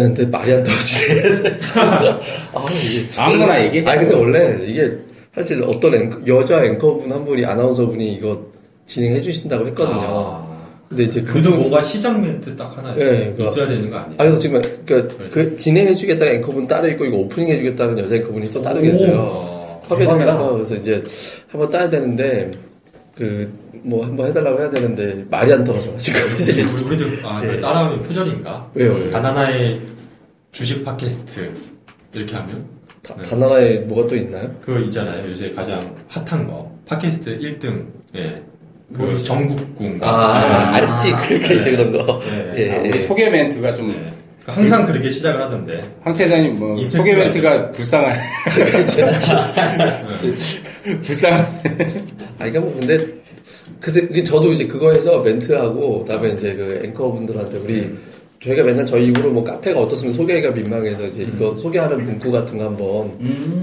되는데 말이 안 떨어지네. 아, 이게 아무거나 얘기해. 아니 근데 원래 이게 사실 어떤 앵커- 여자 앵커분 한 분이 아나운서 분이 이거 진행해 주신다고 했거든요. 아, 근데 이제 그분 뭔가 시작 멘트 딱 하나 예, 그거- 있어야 되는 거 아니에요? 아 그래서 지금 그, 그 진행해 주겠다는 앵커분 따로 있고 이거 오프닝 해 주겠다는 여자 앵커분이 또 따로 계세요. 오. 해서 그래서 이제 한번 따야 되는데 그 뭐 한번 해달라고 해야 되는데 말이 안 떨어져가지고 이제 우리- 우리도 아, 예. 그래, 따라하면 표절인가? 왜요? 왜요? 바나나의 주식 팟캐스트 이렇게 하면 다- 네. 바나나에 뭐가 또 있나요? 그거 있잖아요. 요새 가장 핫한 거 팟캐스트 1등 예. 그? 정국궁 아, 아, 알지 그렇게 이제 그런 거. 예. 예, 아, 예. 우리 소개 멘트가 좀 예. 그러니까 항상 그렇게 시작을 하던데 황 태자님 뭐 소개 멘트가 불쌍한 불쌍한 아, 그러니까 뭐 근데 그새 그 저도 이제 그거에서 멘트하고 그다음에 이제 그 앵커분들한테 우리 저희가 맨날 저희 입으로 뭐 카페가 어떻으면 소개가 민망해서 이제 이거 소개하는 문구 같은 거 한번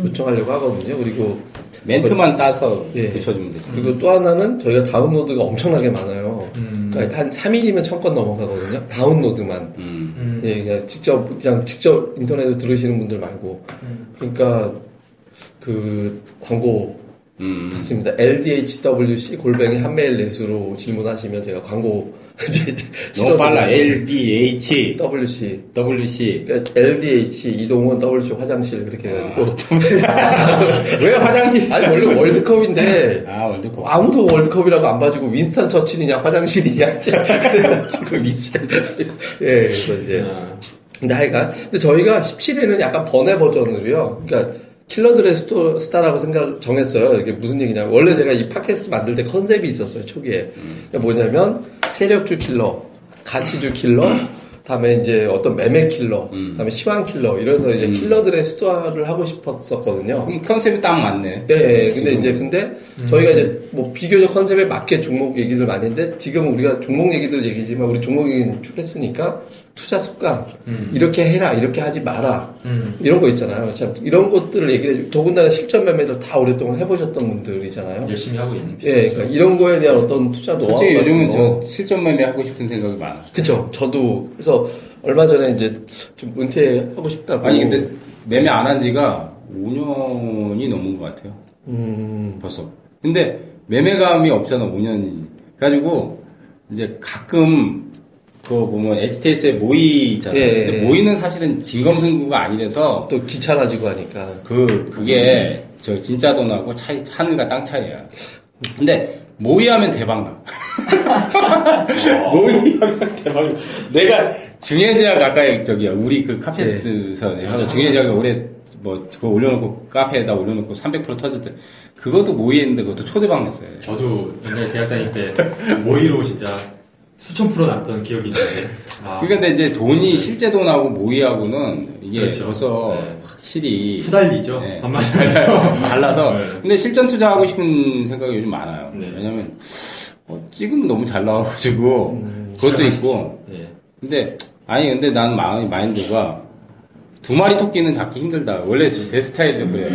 요청하려고 하거든요. 그리고 멘트만 따서 예. 붙여주면 되죠. 그리고 또 하나는 저희가 다운로드가 엄청나게 많아요. 음. 그러니까 한 3일이면 천 건 넘어가거든요. 다운로드만. 음. 음. 예, 그냥 직접 그냥 직접 인터넷으로 들으시는 분들 말고. 그러니까 그 광고 음. 받습니다. LDHWC 골뱅이 한메일 넷으로 질문하시면 제가 광고 너무 빨라. 실어드리고. L D H WC W C 그러니까 LDH 이동훈 WC 화장실 그렇게 해가지고 왜 화장실? 아니 원래 월드컵인데 아 월드컵. 아무도 월드컵이라고 안 봐주고 윈스턴 처칠이냐 화장실이냐 그래가지고 미친 예 그래서 이제 아, 근데 하여간 근데 저희가 17회는 약간 번외 버전으로요 그러니까 킬러들의 스토, 스토리라고 생각 정했어요. 이게 무슨 얘기냐 원래 제가 이 팟캐스트 만들 때 컨셉이 있었어요 초기에. 그러니까 뭐냐면 세력주 킬러 가치주 킬러 다음에 이제 어떤 매매 킬러 다음에 시황 킬러 이래서 이제 킬러들의 스토리를 하고 싶었었거든요 그럼 컨셉이 딱 맞네. 예, 예. 근데 이제 근데 저희가 이제 뭐 비교적 컨셉에 맞게 종목 얘기들 많이 했는데 지금 우리가 종목 얘기도 얘기지만 우리 종목 얘기는 쭉 했으니까 투자 습관 이렇게 해라 이렇게 하지 마라 음. 이런 거 있잖아요. 참 이런 것들을 얘기해 주 더군다나 실전 매매들 다 오랫동안 해보셨던 분들이잖아요. 열심히 하고 있는 예, 그러니까 이런 거에 대한 어떤 투자 노하우 솔직히 요즘은 거. 저 실전 매매 하고 싶은 생각이 많아. 그쵸. 저도 그래서 얼마 전에 이제 좀 은퇴하고 싶다고. 아니 근데 매매 안 한 지가 5년이 넘은 것 같아요. 음, 벌써. 근데 매매감이 없잖아, 5년이. 그래가지고, 이제 가끔, 그거 보면 HTS에 모이 있잖아요. 예, 예, 근데 예. 모이는 사실은 진검승부가 아니라서, 또 귀찮아지고 하니까. 그, 그게, 저, 진짜 돈하고 차이, 하늘과 땅 차이야. 근데, 모이하면 대박나. 모이하면 대박나. 내가 중해제약 가까이, 저기야, 우리 그 카페에서 네. 중해제약을 올해, 뭐, 그거 올려놓고, 카페에다 올려놓고 300% 터질 때, 그것도 모이했는데 그것도 초대박 냈어요. 저도 옛날에 대학 다닐 때 모의로 진짜 수천 프로 났던 기억이 있는데 아, 그러니까 근데 이제 돈이 실제 돈하고 모의하고는 이게 그렇죠. 벌써 네. 확실히 후달리죠 네. 반말 달라서 네. 근데 실전 투자하고 싶은 생각이 요즘 많아요. 네. 왜냐면 어, 지금 너무 잘 나와가지고 그것도 시작하시- 있고 예. 근데 아니 근데 난 마음 마인드가 두 마리 토끼는 잡기 힘들다. 원래 제 스타일도 그래요.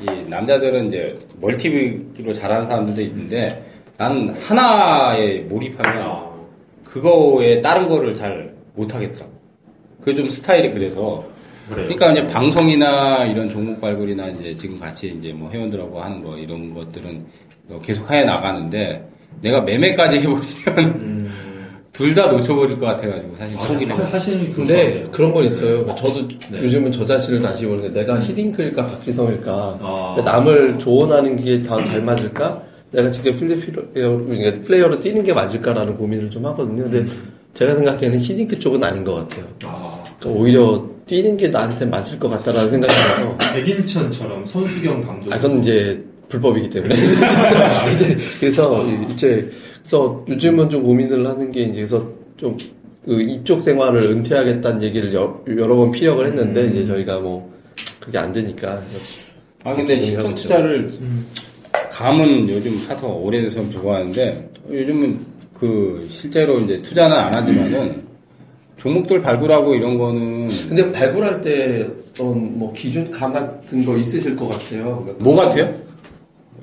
이 남자들은 이제 멀티비로 잘하는 사람들도 있는데 나는 하나에 몰입하면 아, 그거에 다른 거를 잘 못하겠더라고. 그게 좀 스타일이 그래서. 그래요 그러니까 이제 방송이나 이런 종목 발굴이나 이제 지금 같이 이제 뭐 회원들하고 하는 거 이런 것들은 계속 해 나가는데 내가 매매까지 해버리면 둘 다 놓쳐버릴 것 같아가지고 사실 포기를 하- 해. 하시는 게 근데 그런 건 있어요. 저도 네. 요즘은 저 자신을 다시 보는 게 내가 히딩크일까 박지성일까 아. 남을 조언하는 게더잘 맞을까 내가 직접 필드 플레이어로, 플레이어로 뛰는 게 맞을까라는 고민을 좀 하거든요. 근데 제가 생각하기에는 히딩크 쪽은 아닌 것 같아요. 아, 그러니까 오히려 뛰는 게 나한테 맞을 것 같다라는 생각이 들어서 백인천처럼 손수경 감독 아, 그건 이제 불법이기 때문에. 이제, 그래서, 이제, 그래서 요즘은 좀 고민을 하는 게 이제, 그래서 좀, 그 이쪽 생활을 은퇴하겠다는 얘기를 여, 여러 번 피력을 했는데, 이제 저희가 뭐, 그게 안 되니까. 아 근데 있죠. 투자를 감은 요즘 하도 오래돼서 좋아하는데 요즘은 그 실제로 이제 투자는 안 하지만은 종목들 발굴하고 이런 거는 근데 발굴할 때 어떤 뭐 기준 감 같은 거 있으실 것 같아요. 그러니까 뭐 같아요?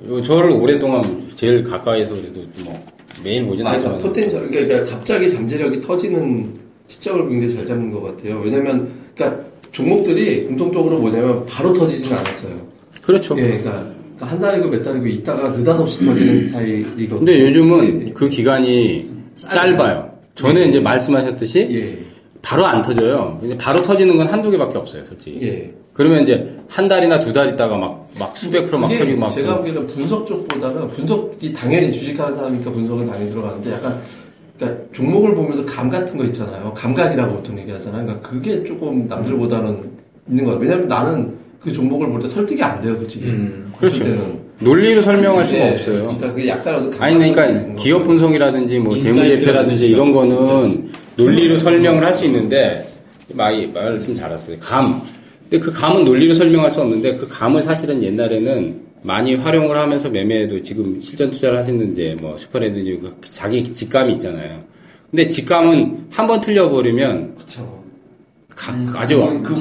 요 저를 오랫동안 제일 가까이서 그래도 뭐 매일 보진 아니, 않지만 potential, 그러니까 갑자기 잠재력이 터지는 시점을 굉장히 잘 잡는 것 같아요. 왜냐면 그러니까 종목들이 공통적으로 뭐냐면 바로 터지지는 않았어요. 그렇죠. 예, 그러니까 한 달이고 몇 달이고 있다가 느닷없이 터지는 스타일이거든요. 근데 요즘은 그 기간이 짧아요. 전에 이제 말씀하셨듯이 예, 바로 안 터져요. 이제 바로 터지는 건 한두 개밖에 없어요, 솔직히. 예. 그러면 이제 한 달이나 두 달 있다가 막, 막 수백 프로 막 터지고 막. 제가 보기에는 분석 쪽보다는 분석이 당연히 주식하는 사람이니까 분석은 당연히 들어가는데 약간 그러니까 종목을 보면서 감 같은 거 있잖아요. 감각이라고 보통 얘기하잖아요. 그러니까 그게 조금 남들보다는 있는 것 같아요. 왜냐면 나는 그 종목을 볼 때 설득이 안 돼요, 솔직히. 음, 그럴 그렇죠. 때는. 논리로 설명할 수가 예, 없어요. 그러니까 그게 약간 아니, 그러니까 기업 것 분석이라든지 뭐 재무제표라든지 이런 거는 논리로 설명을 할 수 있는데, 말, 말씀 잘하셨어요. 감. 근데 그 감은 논리로 설명할 수 없는데, 그 감을 사실은 옛날에는 많이 활용을 하면서 매매도 지금 실전 투자를 하시는 이제 뭐 슈퍼레드니 그 자기 직감이 있잖아요. 근데 직감은 한 번 틀려버리면 그렇죠. 가- 아주 그.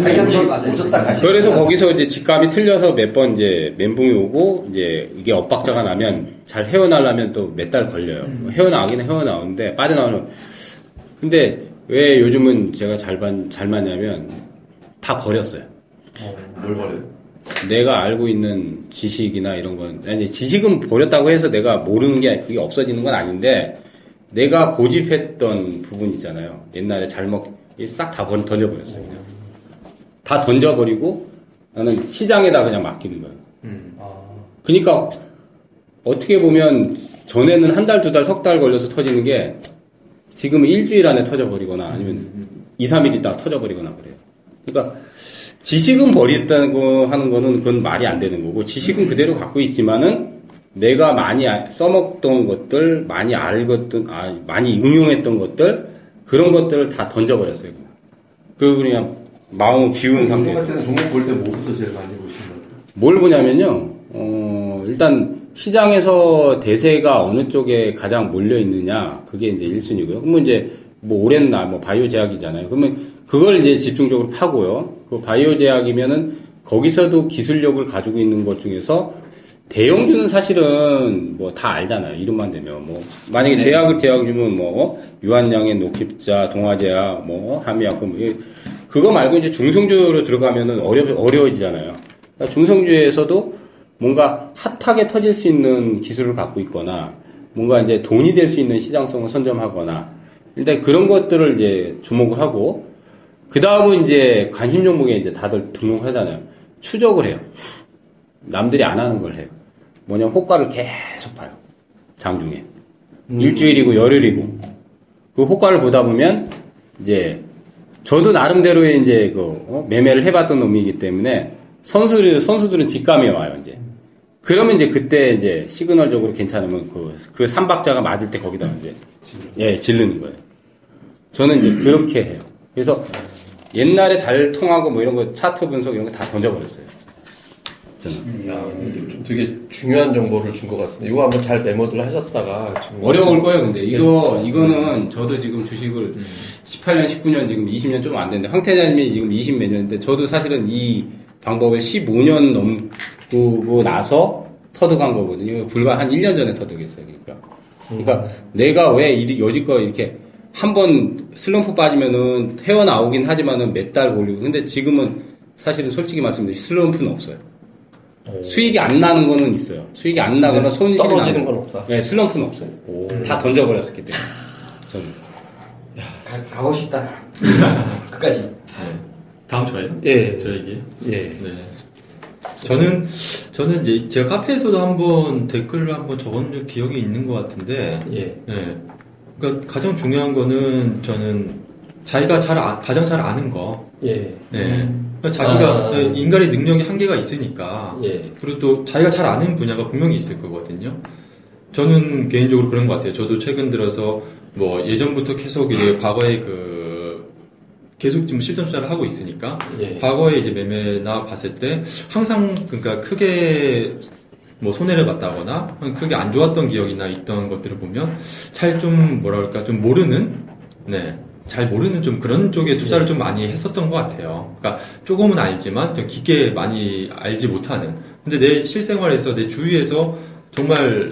오셨다 가시. 그래서 거기서 이제 직감이 틀려서 몇 번 이제 멘붕이 오고 이제 이게 엇박자가 나면 잘 헤어나려면 또 몇 달 걸려요. 헤어나가기는 헤어나오는데 빠져나오는. 근데 왜 요즘은 제가 잘, 반, 잘 맞냐면 다 버렸어요. 뭘 버려요? 내가 알고 있는 지식이나 이런 건, 아니, 지식은 버렸다고 해서 내가 모르는 게 그게 없어지는 건 아닌데, 내가 고집했던 부분 있잖아요. 옛날에 잘못, 싹 다 던져버렸어요. 그냥. 다 던져버리고, 나는 시장에다 그냥 맡기는 거예요. 그니까, 어떻게 보면, 전에는 한 달, 두 달, 석 달 걸려서 터지는 게, 지금은 일주일 안에 터져버리거나, 아니면 2, 3일 있다가 터져버리거나 그래요. 그러니까, 지식은 버렸다고 하는 거는 그건 말이 안 되는 거고 지식은 그대로 갖고 있지만은 내가 많이 아- 써먹던 것들 많이 알었던 아, 많이 응용했던 것들 그런 것들을 다 던져버렸어요 그 그냥 마음을 비운 상태 같은 종목 볼 때 뭐부터 제일 많이 보시는 것 같아요? 뭘 보냐면요 어, 일단 시장에서 대세가 어느 쪽에 가장 몰려 있느냐 그게 이제 1순위고요 그러면 이제 뭐 올해는 나뭐 바이오 제약이잖아요 그러면 그걸 이제 집중적으로 파고요 그 바이오 제약이면은 거기서도 기술력을 가지고 있는 것 중에서 대형주는 사실은 뭐 다 알잖아요. 이름만 되면 뭐 만약에 네. 제약을 제약주면 뭐 유한양의 노킵자, 동아제약, 뭐 이- 그거 말고 이제 중성주로 들어가면은 어려 어려워지잖아요. 그러니까 중성주에서도 뭔가 핫하게 터질 수 있는 기술을 갖고 있거나 뭔가 이제 돈이 될 수 있는 시장성을 선점하거나 일단 그런 것들을 이제 주목을 하고 그 다음은 이제 관심 종목에 이제 다들 등록하잖아요. 추적을 해요. 남들이 안 하는 걸 해요. 뭐냐면 호가를 계속 봐요. 장중에. 일주일이고 열흘이고. 그 호가를 보다 보면 이제 저도 나름대로의 이제 그 어? 매매를 해봤던 놈이기 때문에 선수들 선수들은 직감이 와요 이제. 그러면 이제 그때 이제 시그널적으로 괜찮으면 그, 그 삼박자가 맞을 때 거기다 이제 예 질르는 거예요. 저는 이제 그렇게 해요. 그래서 옛날에 잘 통하고 뭐 이런 거 차트 분석 이런 거 다 던져버렸어요. 저는. 야, 좀 되게 중요한 정보를 준 것 같은데 이거 한번 잘 메모들 하셨다가 어려울 거예요, 근데. 이거, 이거는 저도 지금 주식을 18년, 19년, 지금 20년 좀 안 됐는데, 황태자님이 지금 20 몇 년인데, 저도 사실은 이 방법을 15년 넘 고 나서 터득한 거거든요. 불과 한 1년 전에 터득했어요, 그러니까. 그러니까 내가 왜 이- 여지껏 이렇게 한 번 슬럼프 빠지면은 헤어나오긴 하지만은 몇 달 걸리고, 근데 지금은 사실은 솔직히 말씀드리면 슬럼프는 없어요. 수익이 안 나는 거는 있어요. 수익이 안 나거나 손실이 떨어지는 나는 건 없다. 네, 슬럼프는 없어요. 다 던져버렸었기 때문에. 저는. 가, 가고 싶다. 끝까지. 다음 주에 예. 저 얘기. 예. 네. 저는 저는 이제 제가 카페에서도 한번 댓글을 한번 적은 적 기억이 있는 것 같은데, 예. 네. 그러니까 가장 중요한 거는 저는 자기가 잘 아- 가장 잘 아는 거. 예. 네. 그러니까 자기가 아. 네, 인간의 능력이 한계가 있으니까. 예. 그리고 또 자기가 잘 아는 분야가 분명히 있을 거거든요. 저는 개인적으로 그런 것 같아요. 저도 최근 들어서 뭐 예전부터 계속 이제 과거에 그 계속 지금 실전 투자를 하고 있으니까 예. 과거에 이제 매매나 봤을 때 항상 그러니까 크게 뭐 손해를 봤다거나 크게 안 좋았던 기억이나 있던 것들을 보면 잘좀 그럴까 좀 모르는 네. 잘 모르는 좀 그런 쪽에 투자를 좀 많이 했었던 것 같아요. 그러니까 조금은 알지만 좀 깊게 많이 알지 못하는. 근데 내 실생활에서 내 주위에서 정말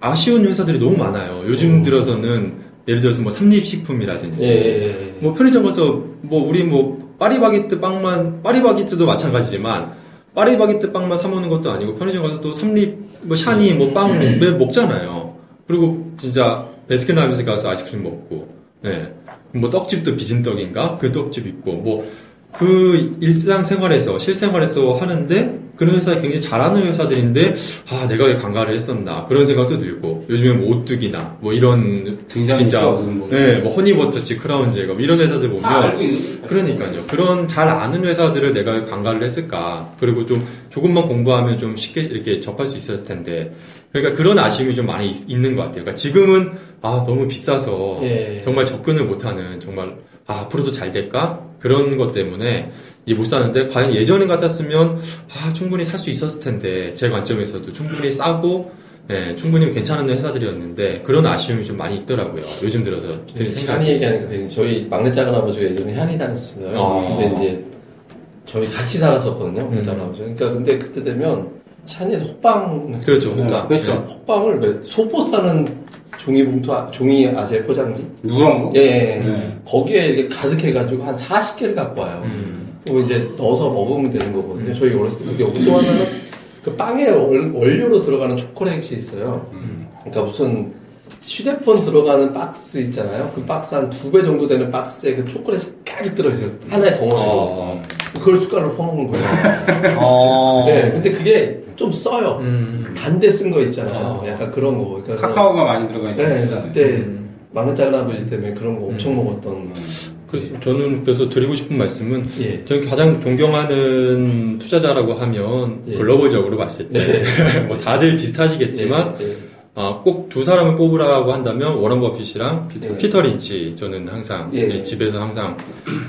아쉬운 회사들이 너무 많아요. 요즘 들어서는 예를 들어서 뭐 삼립식품이라든지 예. 뭐 편의점 가서 뭐 우리 뭐 파리바게뜨 빵만 파리바게뜨도 마찬가지지만 파리바게뜨 빵만 사 먹는 것도 아니고 편의점 가서 또 삼립 뭐 샤니 뭐빵 매일 먹잖아요. 그리고 진짜 베스킨라빈스 가서 아이스크림 먹고 네. 뭐 떡집도 비진떡인가 그 떡집 있고 뭐 그 일상생활에서 실생활에서 하는데 그런 회사 굉장히 잘하는 회사들인데 아 내가 왜 관가를 했었나 그런 생각도 들고 요즘에 뭐 오뚜기나 뭐 이런 등장 진짜 인기가 무슨 뭐. 네, 뭐 허니버터치 크라운 제거 이런 회사들 보면 그러니까요. 그런 잘 아는 회사들을 내가 왜 관가를 했을까? 그리고 좀 조금만 공부하면 좀 쉽게 이렇게 접할 수 있었을 텐데. 그러니까 그런 아쉬움이 좀 많이 있, 는것 같아요. 그러니까 지금은 아 너무 비싸서 예. 정말 접근을 못하는 정말 아 앞으로도 잘 될까 그런 것 때문에 이 못 사는데 과연 예전 같았으면 아 충분히 살 수 있었을 텐데 제 관점에서도 충분히 싸고 예, 충분히 괜찮은 회사들이었는데 그런 아쉬움이 좀 많이 있더라고요. 요즘 들어서 드는 네, 생각이. 한이 얘기하니까 저희 막내 작은 아버지가 예전에 한이 다녔어요. 아. 근데 이제 저희 같이 살았었거든요. 막내 음. 작은 아버지. 그러니까 근데 그때 되면 샤니에서 호빵 그렇죠. 그러니까 그렇죠. 호빵을 몇- 소포 싸는 종이 봉투 아- 종이 아세요 포장지? 누런 거? 예, 예. 네. 거기에 이렇게 가득해가지고 한 40개를 갖고 와요. 음. 그리고 이제 넣어서 먹으면 되는 거거든요. 저희 어렸을 때 그게 또 하나는 그 빵에 월- 원료로 들어가는 초콜릿이 있어요. 음. 그러니까 무슨 휴대폰 들어가는 박스 있잖아요. 그 박스 한 두 배 정도 되는 박스에 그 초콜릿이 가득 들어있어요. 하나의 덩어리로. 어. 그걸 숟갈로 퍼먹는 거예요. 어. 네, 근데 그게 좀 써요. 음. 반대 쓴거 있잖아요. 어. 약간 그런 거. 그러니까 카카오가 많이 들어가 있어요. 네. 그때 음. 작은 아버지 때문에 그런 거 엄청 먹었던. 그래서 저는 그래서 드리고 싶은 말씀은 예. 저는 가장 존경하는 투자자라고 하면 예. 글로벌적으로 봤을 때 뭐 다들 비슷하시겠지만 예, 예. 꼭두 사람을 뽑으라고 한다면 워런 버핏이랑 피- 예. 피터 린치 저는 항상 예. 예, 집에서 항상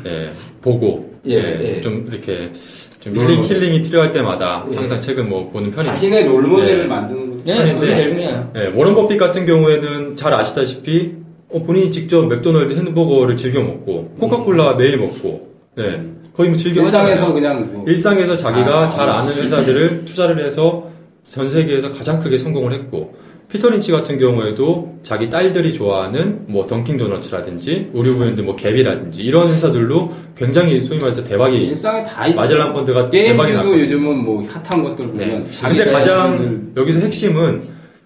예, 보고 예, 예, 예. 좀 이렇게 좀롤 힐링. 힐링이 필요할 때마다 예. 항상 책을 뭐 보는 편입니다. 자신의 롤모델을 네. 만드는 거. 네, 그게 제일 중요해요. 예, 워런 버핏 같은 경우에는 잘 아시다시피 어, 본인이 직접 맥도날드 햄버거를 즐겨 먹고 코카콜라 매일 먹고 네, 거의 뭐 즐겨 일상에서. 그냥 뭐 일상에서 자기가 아. 잘 아는 회사들을 투자를 해서 전 세계에서 가장 크게 성공을 했고 피터 린치 같은 경우에도 자기 딸들이 좋아하는 뭐 던킹 도너츠라든지 의류 브랜드 뭐 갭이라든지 이런 회사들로 굉장히 소위 말해서 대박이 일상에 다 있어. 마젤란 펀드가 대박이 났거든요. 요즘은 뭐 핫한 것들 보면 네. 아, 자기 근데 가장 애들 여기서 핵심은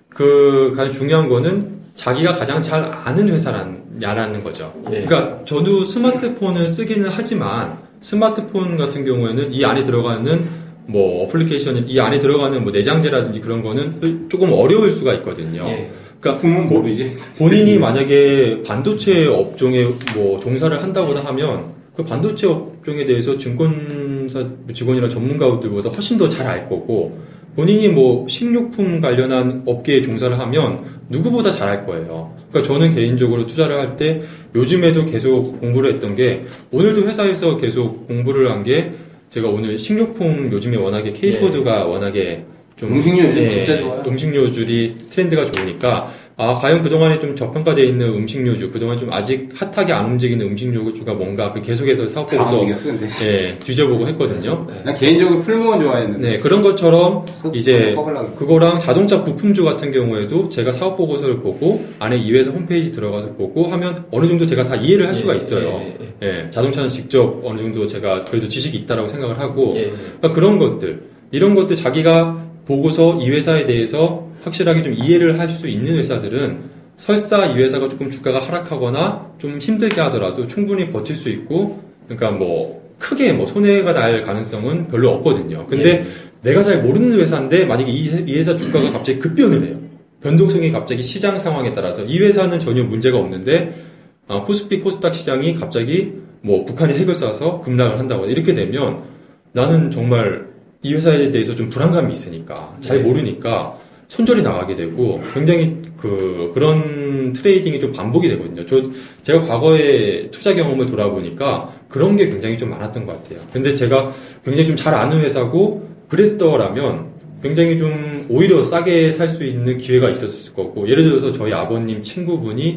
그 가장 중요한 거는 자기가 가장 잘 아는 회사라는 거죠. 예. 그러니까 저도 스마트폰을 쓰기는 하지만 스마트폰 같은 경우에는 이 안에 들어가는 뭐 어플리케이션 이 안에 들어가는 뭐 내장재라든지 그런 거는 조금 어려울 수가 있거든요. 예. 그러니까 모르지. 본인이 만약에 반도체 업종에 뭐 종사를 한다거나 하면 그 반도체 업종에 대해서 증권사 직원이나 전문가들보다 훨씬 더 잘 알 거고 본인이 뭐 식료품 관련한 업계에 종사를 하면 누구보다 잘알 거예요. 그러니까 저는 개인적으로 투자를 할 때 요즘에도 계속 공부를 했던 게 오늘도 회사에서 계속 공부를 한 게 제가 오늘 식료품 요즘에 워낙에 K푸드가 워낙에 좀 음식료 요즘 예, 진짜 좋아요. 음식료 줄이 트렌드가 좋으니까 아 과연 그동안에 좀 저평가되어 있는 음식료주 그동안 좀 아직 핫하게 안 움직이는 음식료주가 뭔가 그 계속해서 사업 다 보고서 이겼어 근데. 예, 뒤져보고 했거든요. 네. 난 개인적으로 풀무원 좋아했는데. 네 그런 것처럼 그- 이제. 그거랑 자동차 부품주 같은 경우에도 제가 사업 보고서를 보고 안에 이 회사 홈페이지 들어가서 보고 하면 어느 정도 제가 다 이해를 할 수가 예, 있어요. 예, 예, 예, 자동차는 직접 어느 정도 제가 그래도 지식이 있다라고 생각을 하고 예. 그러니까 그런 것들 이런 것들 자기가 보고서 이 회사에 대해서 확실하게 좀 이해를 할 수 있는 회사들은 설사 이 회사가 조금 주가가 하락하거나 좀 힘들게 하더라도 충분히 버틸 수 있고 그러니까 뭐 크게 뭐 손해가 날 가능성은 별로 없거든요. 근데 내가 잘 모르는 회사인데 만약에 이, 회- 이 회사 주가가 갑자기 급변을 해요. 변동성이 갑자기 시장 상황에 따라서 이 회사는 전혀 문제가 없는데 아, 코스피 코스닥 시장이 갑자기 뭐 북한이 핵을 쏴서 급락을 한다거나 이렇게 되면 나는 정말 이 회사에 대해서 좀 불안감이 있으니까 잘 네. 모르니까 손절이 나가게 되고 굉장히 그 그런 트레이딩이 좀 반복이 되거든요. 저 제가 과거에 투자 경험을 돌아보니까 그런 게 굉장히 좀 많았던 것 같아요. 근데 제가 굉장히 좀 잘 아는 회사고 그랬더라면 굉장히 좀 오히려 싸게 살 수 있는 기회가 있었을 거고 예를 들어서 저희 아버님 친구분이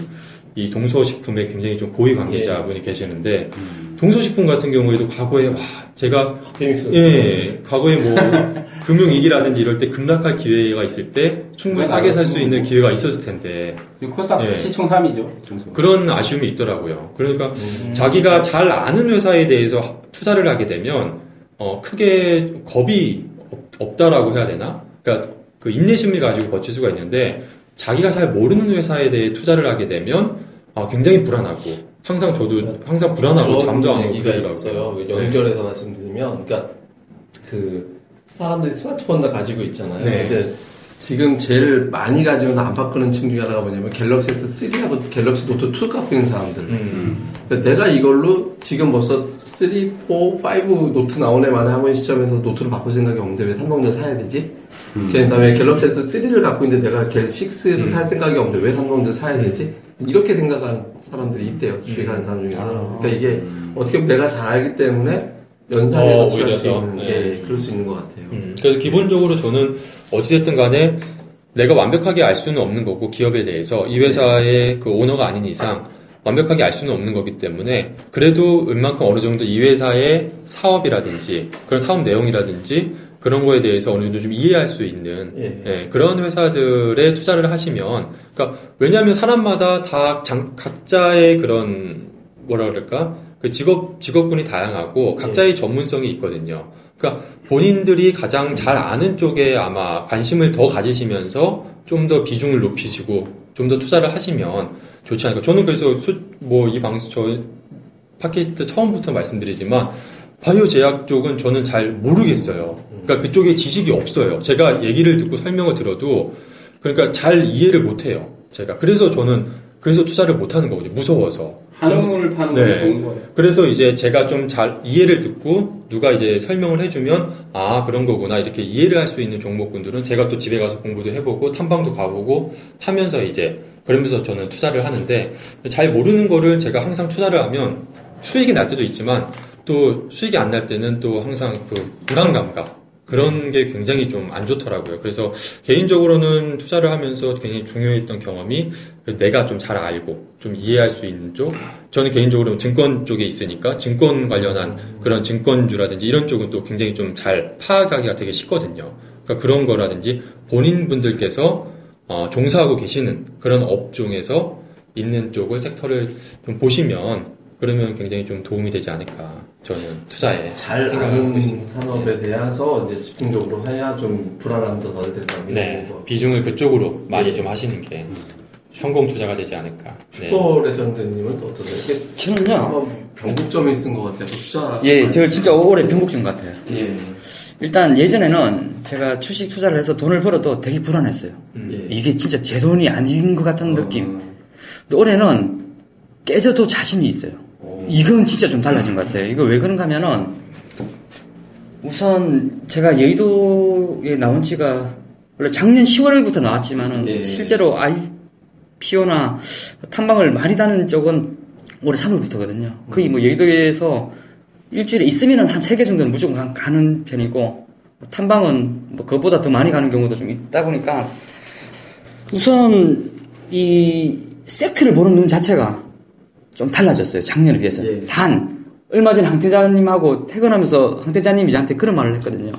이 동서식품에 굉장히 좀 고위 관계자분이 계시는데 동서식품 같은 경우에도 과거에 와 제가 페믹스. 예 과거에 뭐 금융 위기라든지 이럴 때 급락할 기회가 있을 때 충분히 싸게 살 수 있는 기회가 있었을 텐데 코스닥 예. 시총 3위죠. 중소. 그런 아쉬움이 있더라고요. 그러니까 자기가 잘 아는 회사에 대해서 투자를 하게 되면 어, 크게 겁이 없, 다라고 해야 되나? 그러니까 그 인내심을 가지고 버틸 수가 있는데 자기가 잘 모르는 회사에 대해 투자를 하게 되면 아, 굉장히 불안하고 항상 저도 항상 불안하고 잠도 안 오고 그러더라고요. 그 네. 연결해서 말씀드리면, 그러니까 그 사람들이 스마트폰 다 가지고 있잖아요. 네. 근데 지금 제일 많이 가지고는 안 바꾸는 층 중에 하나가 뭐냐면 갤럭시 S3하고 갤럭시 노트 2 갖고 있는 사람들. 음. 그러니까 내가 이걸로 지금 벌써 3, 4, 5 노트 나오네 마네 하고 있는 시점에서 노트를 바꿀 생각이 없는데 왜 삼성전 사야 되지? 그 다음에 갤럭시 S3를 갖고 있는데 내가 갤 6를 살 생각이 없는데 왜 삼성전 사야 되지? 이렇게 생각하는 사람들이 있대요. 주식하는 사람 중에서. 그러니까 이게 어떻게 보면 내가 잘 알기 때문에 연상에 어, 오히려 있는, 네. 예, 그럴 수 있는 것 같아요. 음, 그래서 기본적으로 저는 어찌됐든 간에 내가 완벽하게 알 수는 없는 거고 기업에 대해서 이 회사의 그 오너가 아닌 이상 완벽하게 알 수는 없는 거기 때문에 그래도 웬만큼 어느 정도 이 회사의 사업이라든지 그런 사업 내용이라든지 그런 거에 대해서 어느 정도 좀 이해할 수 있는 예. 예, 그런 회사들에 투자를 하시면 그러니까 왜냐하면 사람마다 다 장- 각자의 그런 뭐라 그럴까 그 직업 직업군이 다양하고 각자의 전문성이 있거든요. 그러니까 본인들이 가장 잘 아는 쪽에 아마 관심을 더 가지시면서 좀 더 비중을 높이시고 좀 더 투자를 하시면 좋지 않을까. 저는 그래서 뭐 이 방송 저 팟캐스트 처음부터 말씀드리지만 바이오 제약 쪽은 저는 잘 모르겠어요. 그러니까 그쪽에 지식이 없어요. 제가 얘기를 듣고 설명을 들어도 그러니까 잘 이해를 못 해요. 제가 그래서 저는 그래서 투자를 못 하는 거거든요. 무서워서. 한우물 파는 네. 건 좋은 거예요. 그래서 이제 제가 좀 잘 이해를 듣고 누가 이제 설명을 해주면 아 그런 거구나 이렇게 이해를 할 수 있는 종목군들은 제가 또 집에 가서 공부도 해보고 탐방도 가보고 하면서 이제 그러면서 저는 투자를 하는데 잘 모르는 거를 제가 항상 투자를 하면 수익이 날 때도 있지만 또 수익이 안 날 때는 또 항상 그 불안감과 그런 게 굉장히 좀 안 좋더라고요. 그래서 개인적으로는 투자를 하면서 굉장히 중요했던 경험이 내가 좀 잘 알고 좀 이해할 수 있는 쪽. 저는 개인적으로 증권 쪽에 있으니까 증권 관련한 그런 증권주라든지 이런 쪽은 또 굉장히 좀 잘 파악하기가 되게 쉽거든요. 그러니까 그런 거라든지 본인 분들께서 어, 종사하고 계시는 그런 업종에서 있는 쪽을 섹터를 좀 보시면 그러면 굉장히 좀 도움이 되지 않을까 저는 투자에 잘 생각을 하고 아는 있습니다. 산업에 대해서 이제 집중적으로 해야 좀 불안함도 덜 된다. 네, 비중을 그쪽으로 많이 좀 하시는 게 성공 투자가 되지 않을까. 네. 슈퍼 레전드님은 어떠세요? 저는요. 아마 변곡점이 있은 것 같아요. 투자. 예, 저 진짜 올해 변곡점 같아요. 예. 일단 예전에는 제가 주식 투자를 해서 돈을 벌어도 되게 불안했어요. 예. 이게 진짜 제 돈이 아닌 것 같은 느낌. 근데 올해는 깨져도 자신이 있어요. 이건 진짜 좀 달라진 것 같아요. 이거 왜 그런가 하면은 우선 제가 여의도에 나온 지가 원래 작년 10월부터 나왔지만은 예. 실제로 IPO나 탐방을 많이 다는 쪽은 올해 3월부터거든요. 거의 뭐 여의도에서 일주일에 있으면은 한세개 정도는 무조건 가- 가는 편이고 뭐 탐방은 뭐 그것보다 더 많이 가는 경우도 좀 있다 보니까 우선 이 섹트를 보는 눈 자체가 좀 달라졌어요. 작년에 비해서. 예. 단 얼마 전에 황태자님하고 퇴근하면서 황태자님이 저한테 그런 말을 했거든요.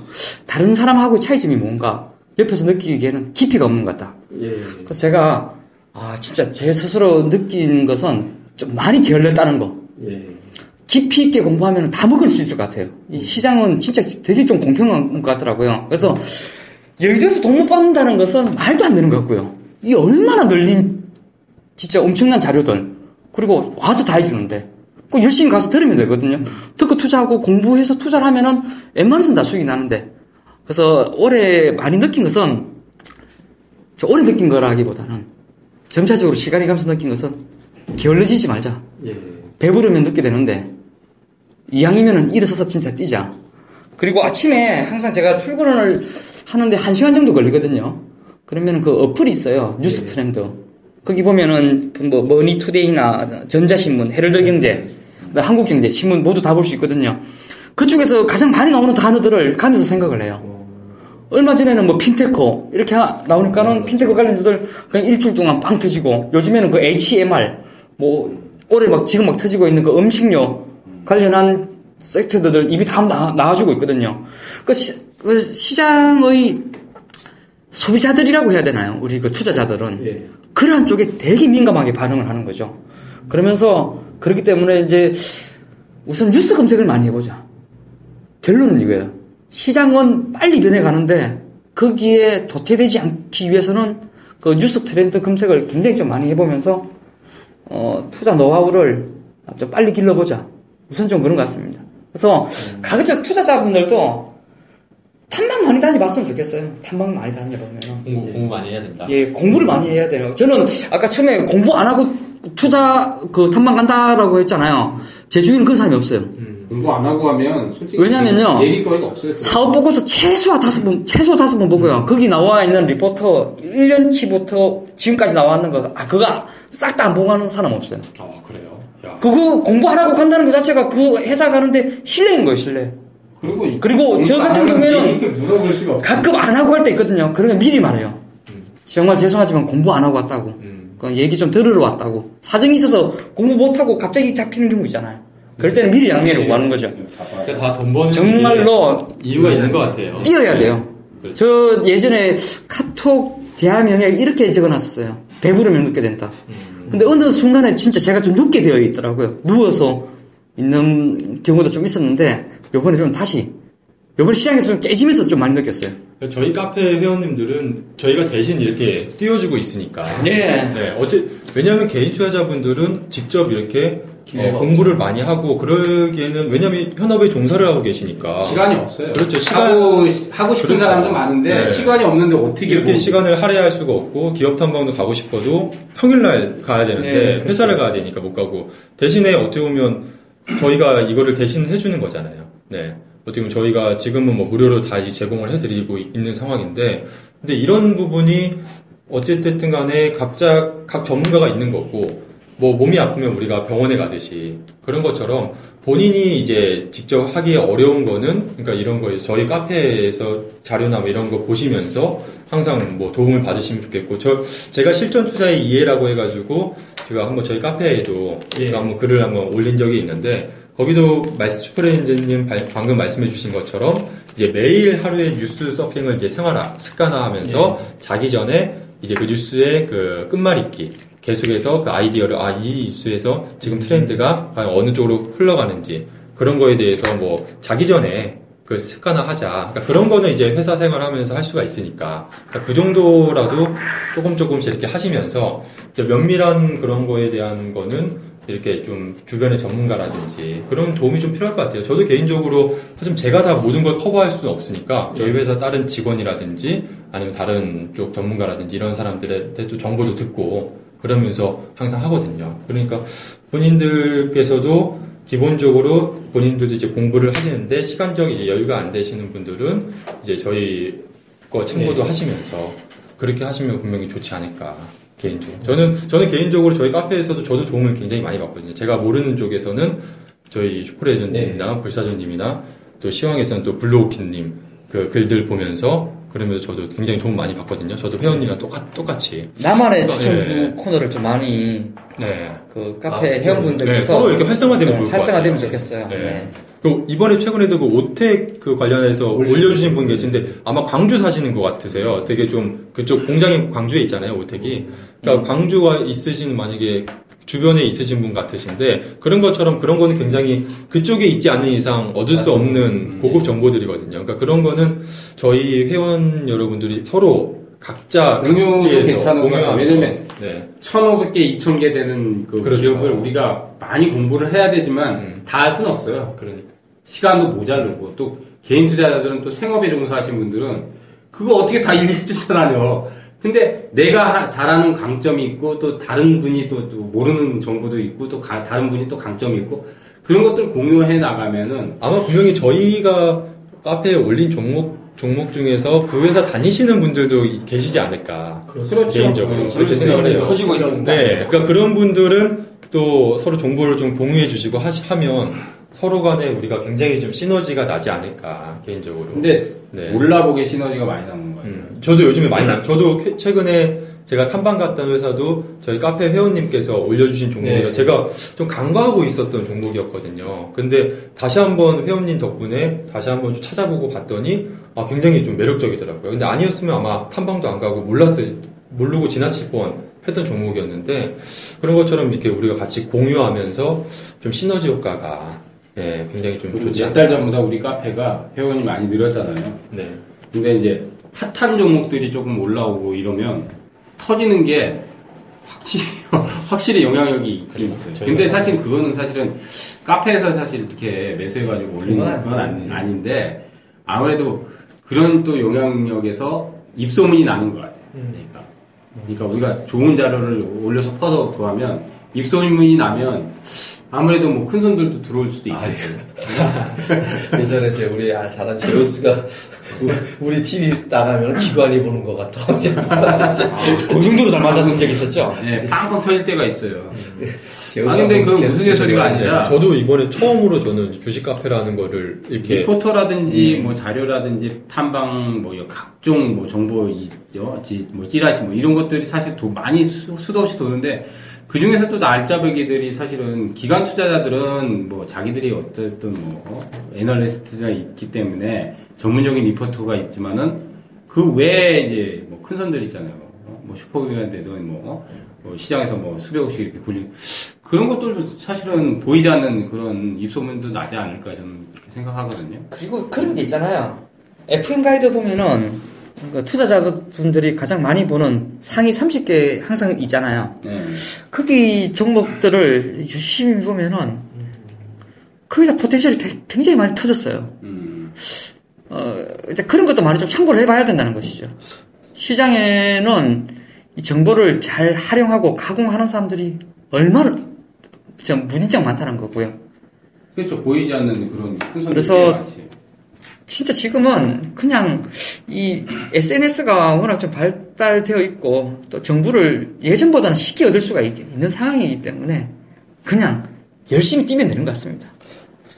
다른 사람하고 차이점이 뭔가 옆에서 느끼기에는 깊이가 없는 것 같다. 예. 그래서 제가 아 진짜 제 스스로 느낀 것은 좀 많이 게을렀다는 거. 예. 깊이 있게 공부하면 다 먹을 수 있을 것 같아요. 이 시장은 진짜 되게 좀 공평한 것 같더라고요. 그래서 여의도에서 돈못 받는다는 것은 말도 안 되는 것 같고요. 이 얼마나 널린 진짜 엄청난 자료들 그리고 와서 다 해주는데 그 열심히 가서 들으면 되거든요. 듣고 투자하고 공부해서 투자를 하면은 웬만해서는 다 수익이 나는데 그래서 올해 많이 느낀 것은 저 올해 느낀 거라기보다는 점차적으로 시간이 가면서 느낀 것은 게을러지지 말자. 예. 배부르면 눕게 되는데 이왕이면은 일어서서 진짜 뛰자. 그리고 아침에 항상 제가 출근을 하는데 한 시간 정도 걸리거든요. 그러면 그 어플이 있어요. 뉴스 트렌드. 거기 보면은 뭐 머니투데이나 전자신문, 헤럴드경제, 한국경제, 신문 모두 다 볼 수 있거든요. 그쪽에서 가장 많이 나오는 단어들을 가면서 생각을 해요. 얼마 전에는 뭐 핀테커 이렇게 하- 나오니까는 핀테커 관련주들 그냥 일주일 동안 빵 터지고 요즘에는 그 HMR 뭐 올해 막 지금 막 터지고 있는 그 음식료 관련한 섹터들을 이미 다 나, 나와주고 있거든요. 그, 시, 그 시장의 소비자들이라고 해야 되나요? 우리 그 투자자들은 예. 그러한 쪽에 되게 민감하게 반응을 하는 거죠. 그러면서 그렇기 때문에 이제 우선 뉴스 검색을 많이 해보자. 결론은 이거예요. 시장은 빨리 변해가는데 거기에 도태되지 않기 위해서는 그 뉴스 트렌드 검색을 굉장히 좀 많이 해보면서 어, 투자 노하우를 좀 빨리 길러보자. 우선 좀 그런 것 같습니다. 그래서 가급적 투자자분들도 탐방 많이 다녀봤으면 좋겠어요. 탐방 많이 다녀보면. 공부, 공부 많이 해야 된다. 예, 공부를 많이 해야 돼요. 저는 아까 처음에 공부 안 하고 투자 그 탐방 간다라고 했잖아요. 제 주위에는 그런 사람이 없어요. 공부 안 하고 하면 솔직히 왜냐면요. 얘기거리가 없어요. 사업 보고서 최소 다섯 번, 최소 다섯 번 보고요. 거기 나와 있는 리포터 1년치부터 지금까지 나왔는 거, 아, 그거 싹 다 안 보고 하는 사람 없어요. 아, 그래요? 야. 그거 공부 안 하고 간다는 것 자체가 그 회사 가는데 신뢰인 거예요, 신뢰. 그리고 이- 그리고 저 같은 경우에는. 가끔 안 하고 할 때 있거든요. 그러면 미리 말해요. 정말 죄송하지만 공부 안 하고 왔다고. 음. 그 얘기 좀 들으러 왔다고. 사정이 있어서 공부 못하고 갑자기 잡히는 경우 있잖아요. 그럴 때는 미리 양해를 구하는 거죠. 다 돈 버는 정말로 게 이유가 있는 것 같아요. 뛰어야 돼요. 그렇죠. 저 예전에 카톡 대화명에 이렇게 적어놨어요. 배부르면 눕게 된다. 근데 어느 순간에 진짜 제가 좀 눕게 되어 있더라고요. 누워서 있는 경우도 좀 있었는데 요번에 좀 다시 요번에 시장에서 좀 깨지면서 좀 많이 느꼈어요. 저희 카페 회원님들은 저희가 대신 이렇게 띄워주고 있으니까. 네. 네, 어째, 왜냐하면 개인 투자자분들은 직접 이렇게 어, 공부를 많이 하고 그러기에는 왜냐하면 현업에 종사를 하고 계시니까 시간이 없어요. 그렇죠. 시간- 하고, 하고 싶은 그렇죠. 사람도 많은데 네. 시간이 없는데 어떻게 이렇게 뭐- 시간을 할애할 수가 없고 기업 탐방도 가고 싶어도 평일날 가야 되는데 네, 그렇죠. 회사를 가야 되니까 못 가고 대신에 어떻게 보면 저희가 이거를 대신 해주는 거잖아요. 네. 어떻게 보면 저희가 지금은 뭐 무료로 다이 제공을 해드리고 있는 상황인데 근데 이런 부분이 어쨌든 간에 각자 각 전문가가 있는 거고 뭐 몸이 아프면 우리가 병원에 가듯이 그런 것처럼 본인이 이제 직접 하기 어려운 거는 그러니까 이런 거에서 저희 카페에서 자료나 뭐 이런 거 보시면서 항상 뭐 도움을 받으시면 좋겠고 저 제가 실전 투자의 이해라고 해가지고 제가 한번 저희 카페에도 예. 한번 글을 한번 올린 적이 있는데 거기도 슈퍼레인저님 발- 방금 말씀해주신 것처럼 이제 매일 하루의 뉴스 서핑을 이제 생활화 습관화하면서 자기 전에 이제 그 뉴스의 그 끝말잇기 계속해서 그 아이디어를 아 이 뉴스에서 지금 트렌드가 과연 어느 쪽으로 흘러가는지 그런 거에 대해서 뭐 자기 전에 그 습관화하자. 그러니까 그런 거는 이제 회사 생활하면서 할 수가 있으니까. 그러니까 그 정도라도 조금 조금씩 이렇게 하시면서 이제 면밀한 그런 거에 대한 거는 이렇게 좀 주변의 전문가라든지 그런 도움이 좀 필요할 것 같아요. 저도 개인적으로 사실 제가 다 모든 걸 커버할 수는 없으니까 저희 회사 다른 직원이라든지 아니면 다른 쪽 전문가라든지 이런 사람들한테 또 정보도 듣고 그러면서 항상 하거든요. 그러니까 본인들께서도 기본적으로 본인들도 이제 공부를 하시는데 시간적 이제 여유가 안 되시는 분들은 이제 저희 거 참고도 하시면서 그렇게 하시면 분명히 좋지 않을까 개인적으로 저는 저는 개인적으로 저희 카페에서도 저도 도움을 굉장히 많이 받거든요. 제가 모르는 쪽에서는 저희 슈퍼레전드님이나 불사조님이나 또 시황에서는 또 블루오킨님 그 글들 보면서 그러면서 저도 굉장히 도움 많이 받거든요. 저도 회원님이랑 똑같 똑같이 나만의 추천주 네. 코너를 좀 많이 네. 그 아, 카페 그쵸. 회원분들께서 네, 서로 이렇게 활성화되면 좋을 것 활성화되면 같아요. 좋겠어요. 네. 네. 그 이번에 최근에도 그 오텍 그 관련해서 올려주신 분 계신데 아마 광주 사시는 것 같으세요. 되게 좀 그쪽 공장이 광주에 있잖아요, 오텍이. 그러니까 광주가 있으신 만약에 주변에 있으신 분 같으신데 그런 것처럼 그런 거는 굉장히 그쪽에 있지 않은 이상 얻을 수 없는 고급 정보들이거든요. 그러니까 그런 거는 저희 회원 여러분들이 서로 각자 공유도 괜찮은. 공유하고. 왜냐면 네. 1,500개, 2,000개 되는 그 그렇죠. 기업을 우리가 많이 공부를 해야 되지만 음. 다할 수는 없어요. 그러니까. 시간도 모자르고 또 개인 투자자들은 또 생업에 종사하신 분들은 그거 어떻게 다 일일이 쫓아다녀. 근데 내가 하- 잘하는 강점이 있고 또 다른 분이 또, 또 모르는 정보도 있고 또 가- 다른 분이 또 강점이 있고 그런 것들을 공유해 나가면은 아마 분명히 저희가 카페에 올린 종목 종목 중에서 그 회사 다니시는 분들도 이- 계시지 않을까. 그렇죠. 개인적으로 그렇죠. 그렇게 생각을 해요. 커지고 있으니까. 네, 그러니까 그런 분들은 또 서로 정보를 좀 공유해 주시고 하시, 하면 서로 간에 우리가 굉장히 좀 시너지가 나지 않을까 개인적으로. 근데 네. 몰라보게 시너지가 많이 나는 거예요. 음, 저도 요즘에 많이 나. 저도 캐- 최근에 제가 탐방 갔던 회사도 저희 카페 회원님께서 올려주신 종목이라 네. 제가 좀 간과하고 있었던 종목이었거든요. 근데 다시 한번 회원님 덕분에 다시 한번 좀 찾아보고 봤더니 아, 굉장히 좀 매력적이더라고요. 근데 아니었으면 아마 탐방도 안 가고 몰랐을, 모르고 지나칠 뻔 했던 종목이었는데 그런 것처럼 이렇게 우리가 같이 공유하면서 좀 시너지 효과가 예, 굉장히 좀 좋지 않나. 몇달 전보다 우리 카페가 회원이 많이 늘었잖아요. 네. 근데 이제 핫한 종목들이 조금 올라오고 이러면 터지는 게 확실히 확실히 영향력이 있긴 있어요. 근데 사실 그거는 사실은 카페에서 사실 이렇게 매수해가지고 올리는 그건 건 아니- 아닌데 아무래도 그런 또 영향력에서 입소문이 나는 것 같아요. 그러니까 그러니까 우리가 좋은 자료를 올려서 퍼서 그거 하면 입소문이 나면 아무래도 뭐 큰 손들도 들어올 수도 있고. 예전에 제 우리 아, 잘한 제로스가 우리 TV 나가면 기관이 보는 것 같아. 그 정도로 잘 맞았던 적이 있었죠. 네, 빵빵 터질 때가 있어요. 아, 근데 그건 게스트 무슨 소리가 아니라 저도 이번에 처음으로 저는 주식 카페라는 거를 이렇게 리포터라든지 뭐 자료라든지 탐방 뭐 각종 뭐 정보 있죠, 지- 뭐 찌라시 뭐 이런 것들이 사실 도 많이 수, 수도 없이 도는데 그 중에서 또 날짜배기들이 사실은 기관 투자자들은 뭐 자기들이 어쨌든 뭐 어? 애널리스트가 있기 때문에 전문적인 리포터가 있지만은 그 외에 이제 뭐 큰 선들 있잖아요. 어? 뭐 슈퍼기관인데도 뭐, 어? 뭐 시장에서 뭐 수백억씩 이렇게 굴린 그런 것들도 사실은 보이지 않는 그런 입소문도 나지 않을까 저는 그렇게 생각하거든요. 그리고 그런 게 있잖아요. FM 가이드 보면은 그 투자자분들이 가장 많이 보는 상위 30개 항상 있잖아요. 네. 거기 종목들을 유심히 보면은 거기다 포텐셜이 되- 굉장히 많이 터졌어요. 음, 어, 그런 것도 많이 좀 참고를 해봐야 된다는 것이죠. 시장에는 이 정보를 잘 활용하고 가공하는 사람들이 얼마나 좀 무진장 많다는 거고요. 그렇죠. 보이지 않는 그런 큰 그래서 꽤 많지. 진짜 지금은 그냥 이 SNS가 워낙 좀 발달되어 있고 또 정보를 예전보다는 쉽게 얻을 수가 있, 는 상황이기 때문에 그냥 열심히 뛰면 되는 것 같습니다.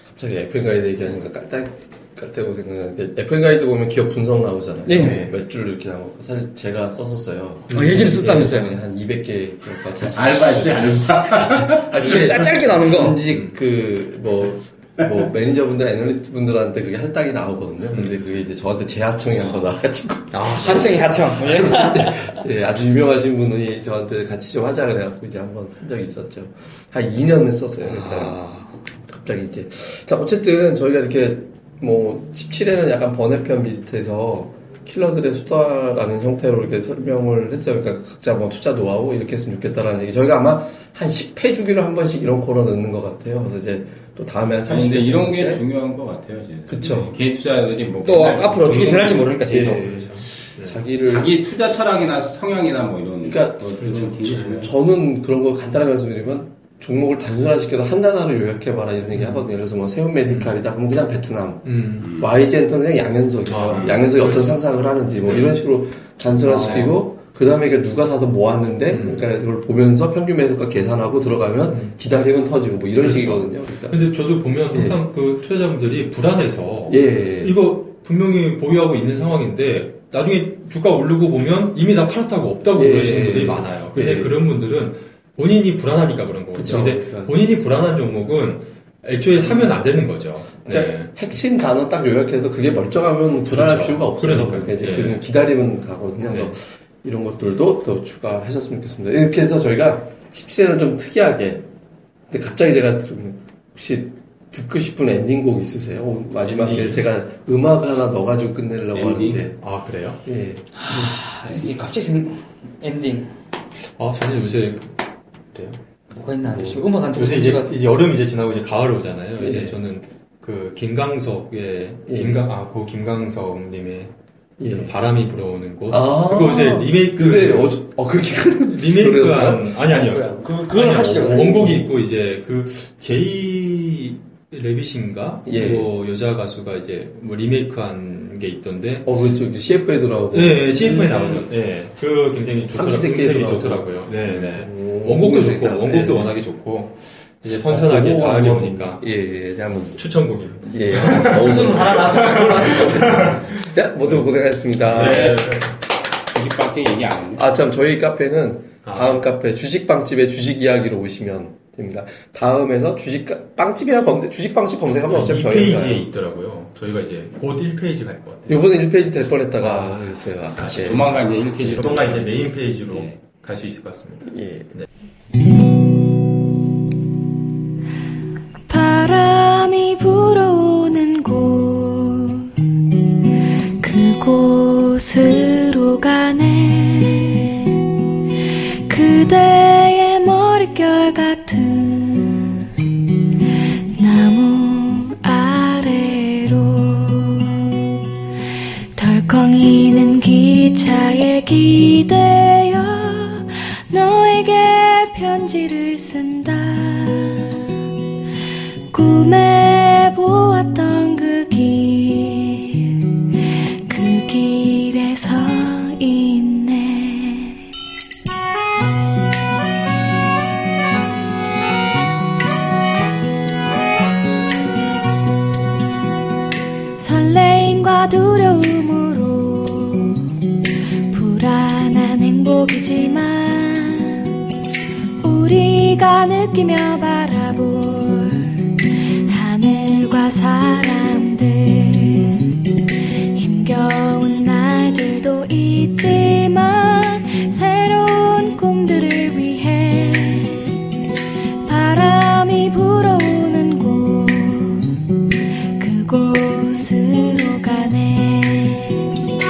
갑자기 FM 가이드 얘기하니까 깔딱 깔때고 생각나는데 FM 가이드 보면 기업 분석 나오잖아요. 네. 몇줄 이렇게 나오고 사실 제가 썼었어요. 어, 예전에 썼다면서요? 예전에 한 200개 그럴 것 같아서. 알바했어요, 알바. 아, 진짜 짧- 짧게 나오는 거. 전직 그뭐 뭐 매니저분들, 애널리스트 분들한테 그게 할당이 나오거든요. 근데 그게 이제 저한테 재하청이 한 번 나와가지고 아, 하청이 하청. 예, 아주 유명하신 분이 저한테 같이 좀 하자 그래갖고 이제 한 번 쓴 적이 있었죠. 한 2년 했었어요. 일단 갑자기 이제 자 어쨌든 저희가 이렇게 뭐 17회는 약간 번외편 비슷해서 킬러들의 수다라는 형태로 이렇게 설명을 했어요. 그러니까 각자 뭐 투자 노하우 이렇게 했으면 좋겠다라는 얘기. 저희가 아마 한 10회 주기로 한 번씩 이런 코너 넣는 것 같아요. 그래서 이제 또 다음에 한 30회. 아니, 근데 이런 게 중요한 것 같아요, 이제. 그쵸. 개인 투자자들이 뭐. 또 앞으로 어떻게 변할지 거- 모르니까 지금 또. 예, 자기를 자기 투자 철학이나 성향이나 뭐 이런. 그러니까 굉장히 중요해요. 저는 그런 거 간단하게 말씀드리면 종목을 단순화시켜서 한 단어로 요약해봐라 이런 얘기 하거든요. 그래서 뭐 세운 메디칼이다 그러면 그냥 베트남, 음. YG엔터는 그냥 양현석이에요. 아. 양현석이 어떤 상상을 하는지 뭐 이런 식으로 단순화시키고 그 다음에 이게 누가 사서 뭐 왔는데 음. 그러니까 이걸 보면서 평균 매수가 계산하고 들어가면 음. 기다리면 터지고 뭐 이런 그렇죠. 식이거든요. 그러니까 근데 저도 보면 항상 그 투자자분들이 불안해서 예, 예. 이거 분명히 보유하고 있는 상황인데 나중에 주가 오르고 보면 이미 다 팔았다고 없다고 예, 그러시는 예, 분들이 예. 많아요. 근데 예. 그런 분들은 본인이 불안하니까 그런 거거든요. 그쵸. 근데 그러니까. 본인이 불안한 종목은 애초에 사면 안 되는 거죠. 그러니까 네. 핵심 단어 딱 요약해서 그게 멀쩡하면 불안할 그렇죠. 필요가 없어요. 그러니까 이제 예. 그냥 기다리면 가거든요. 그래서 네. 이런 것들도 또 추가하셨으면 좋겠습니다. 이렇게 해서 저희가 17회는 좀 특이하게 근데 갑자기 제가 들으면 혹시 듣고 싶은 엔딩곡 있으세요? 오늘 마지막에 엔딩? 제가 음악 하나 넣어가지고 끝내려고 엔딩? 하는데 아 그래요? 예. 이 갑자기 생 엔딩 아 저는 요새 그래요? 뭐가 있나? 요즘 음악 한 요새 이제, 이제 여름 이제 지나고 이제 가을 오잖아요. 예. 이제 저는 그 김광석의 예. 김광 아고 김광석 님의 예. 바람이 불어오는 곳. 아. 그거 요새 리메이크 요새 어 그렇게 리메이크한 아니 아니요. 그 그걸 아니요. 하시죠. 그럼. 원곡이 있고 이제 그 제이 레빗인가 예. 뭐 여자 가수가 이제 뭐 리메이크한 게 있던데. 어그 저기 CF에도 나오고 예, 예, CF에 나오죠. 예, 그 굉장히 좋더라, 삼시세끼에도 음색이 나오고. 좋더라고요. 네, 네. 오, 원곡도 좋고. 원곡도 예. 워낙에 좋고, 이제 선선하게 어, 가을이 오니까 예, 예, 예, 한번 추천곡입니다. 예. 수능 하나 나서 그걸로 하시죠. 자, 모두 고생하셨습니다. 주식빵 갑자기 얘기 안 했네. 아, 참, 저희 카페는 아. 다음 카페 주식빵집에 주식 이야기로 오시면 됩니다. 다음에서 주식, 빵집이나 검색, 주식빵집 검색하면 어차피 2페이지에 저희가. 있더라고요. 저희가 이제 곧 1페이지 갈 것 같아요. 요번에 1페이지 될 뻔했다가 그랬어요. 아까. 다시 예. 조만간 이제 1페이지로. 조만간 이제 메인 페이지로 예. 갈수 있을 것 같습니다. 예. 바람이 불어오는 곳 그곳으 기대어 너에게 편지를 쓴다 꿈에 보았던 그 길, 그 길에 서 있네. 설레임과 하지만 우리가 느끼며 바라볼 하늘과 사